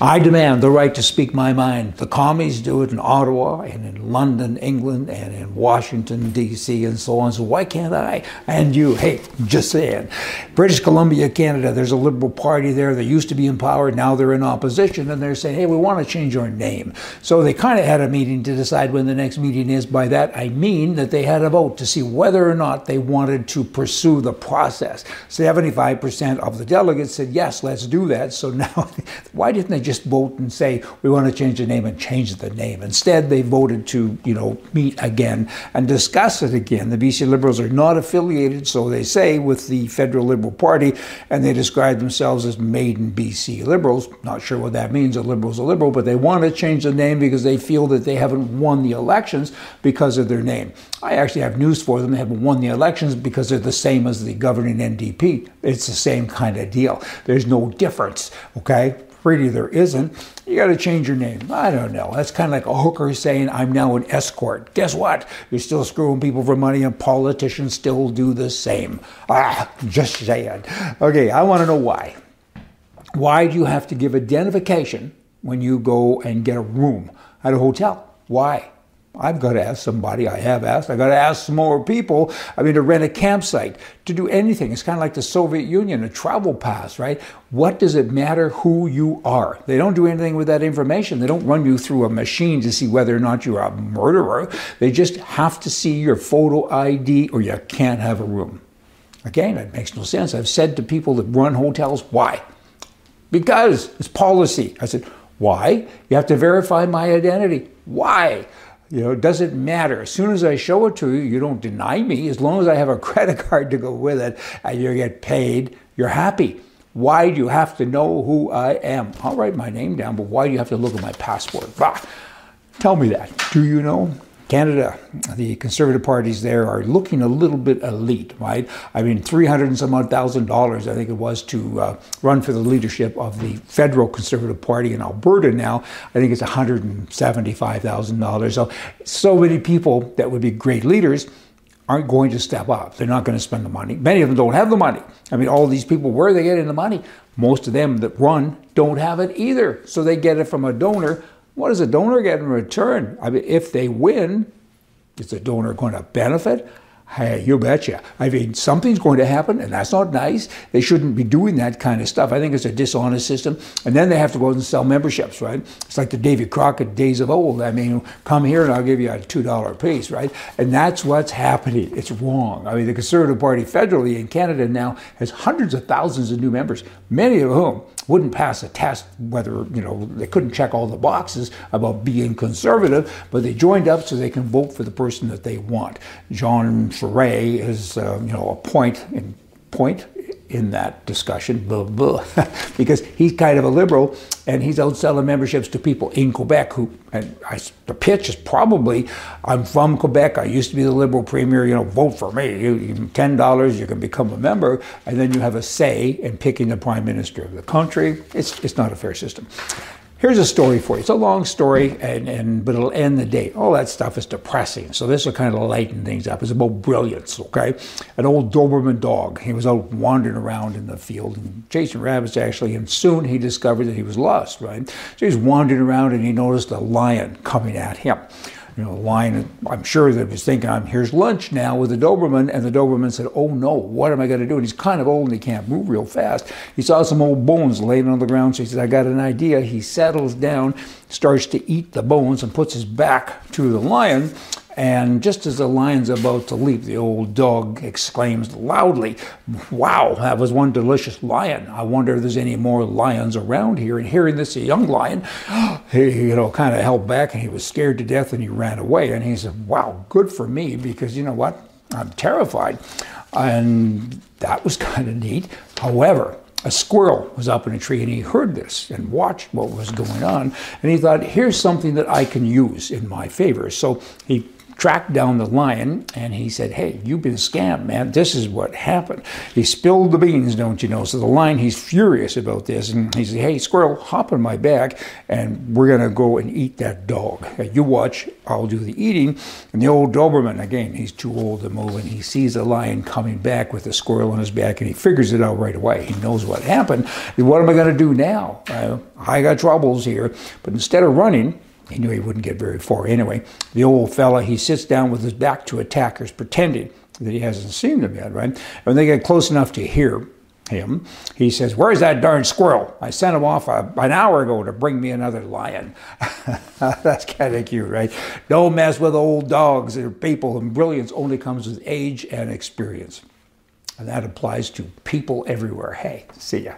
I demand the right to speak my mind. The commies do it in Ottawa and in London, England, and in Washington, D.C., and so on. So why can't I? And you, hey, just saying. British Columbia, Canada, there's a Liberal Party there. They used to be in power, now they're in opposition, and they're saying, hey, we want to change our name. So they kind of had a meeting to decide when the next meeting is. By that, I mean that they had a vote to see whether or not they wanted to pursue the process. 75% of the delegates said, yes, let's do that. So now, why didn't they just vote and say we want to change the name and change the name. Instead, they voted to you know meet again and discuss it again. The BC Liberals are not affiliated, so they say, with the Federal Liberal Party, and they describe themselves as Maiden BC Liberals. Not sure what that means. A liberal's a liberal, but they want to change the name because they feel that they haven't won the elections because of their name. I actually have news for them. They haven't won the elections because they're the same as the governing NDP. It's the same kind of deal. There's no difference. Okay really there isn't, you got to change your name. I don't know. That's kind of like a hooker saying, I'm now an escort. Guess what? You're still screwing people for money, and politicians still do the same. Ah, just saying. Okay, I want to know why. Why do you have to give identification when you go and get a room at a hotel? Why? I've got to ask somebody, I have asked, I've got to ask some more people. I mean, to rent a campsite, to do anything. It's kind of like the Soviet Union, a travel pass, right? What does it matter who you are? They don't do anything with that information. They don't run you through a machine to see whether or not you're a murderer. They just have to see your photo ID or you can't have a room. Again, it makes no sense. I've said to people that run hotels, why? Because it's policy. I said, why? You have to verify my identity. Why? You know, does it matter. As soon as I show it to you, you don't deny me. As long as I have a credit card to go with it and you get paid, you're happy. Why do you have to know who I am? I'll write my name down, but why do you have to look at my passport? Bah. Tell me that. Do you know? Canada, the conservative parties there are looking a little bit elite, right? I mean, 300 and some odd thousand dollars, I think it was, to uh, run for the leadership of the federal conservative party in Alberta now. I think it's $175,000. So, so many people that would be great leaders aren't going to step up. They're not going to spend the money. Many of them don't have the money. I mean, all these people, where are they getting the money? Most of them that run don't have it either. So they get it from a donor what does a donor get in return? I mean, if they win, is the donor going to benefit? Hey, you betcha. I mean, something's going to happen, and that's not nice. They shouldn't be doing that kind of stuff. I think it's a dishonest system. And then they have to go and sell memberships, right? It's like the Davy Crockett days of old. I mean, come here and I'll give you a $2 piece, right? And that's what's happening. It's wrong. I mean, the Conservative Party federally in Canada now has hundreds of thousands of new members, many of whom wouldn't pass a test whether, you know, they couldn't check all the boxes about being conservative, but they joined up so they can vote for the person that they want. Jean Charest is, uh, you know, a point in point in that discussion, blah, blah, because he's kind of a liberal and he's out selling memberships to people in Quebec who, and I, the pitch is probably, I'm from Quebec, I used to be the liberal premier, you know, vote for me. You, you, $10, you can become a member, and then you have a say in picking the prime minister of the country. It's, it's not a fair system. Here's a story for you. It's a long story, and, and but it'll end the day. All that stuff is depressing, so this will kind of lighten things up. It's about brilliance, okay? An old Doberman dog. He was out wandering around in the field and chasing rabbits, actually, and soon he discovered that he was lost, right? So he's wandering around and he noticed a lion coming at him you know, line. I'm sure that he was thinking, I'm here's lunch now with the Doberman, and the Doberman said, "Oh no, what am I going to do?" And he's kind of old and he can't move real fast. He saw some old bones laying on the ground, so he said, "I got an idea." He settles down, starts to eat the bones, and puts his back to the lion. And just as the lion's about to leap, the old dog exclaims loudly, Wow, that was one delicious lion. I wonder if there's any more lions around here. And hearing this, a young lion, he, you know, kind of held back and he was scared to death and he ran away. And he said, Wow, good for me because you know what? I'm terrified. And that was kind of neat. However, a squirrel was up in a tree and he heard this and watched what was going on. And he thought, here's something that I can use in my favor. So he tracked down the lion and he said, Hey, you've been scammed, man. This is what happened. He spilled the beans, don't you know? So the lion, he's furious about this. And he said, Hey, squirrel, hop on my back and we're going to go and eat that dog. You watch, I'll do the eating. And the old Doberman, again, he's too old to move. And he sees the lion coming back with the squirrel on his back and he figures it out right away. He knows what happened. What am I going to do now? Uh, I got troubles here. But instead of running, he knew he wouldn't get very far anyway. The old fella, he sits down with his back to attackers, pretending that he hasn't seen them yet, right? When they get close enough to hear him, he says, Where's that darn squirrel? I sent him off a, an hour ago to bring me another lion. That's kind of cute, right? Don't mess with old dogs. They're people, and brilliance only comes with age and experience. And that applies to people everywhere. Hey, see ya.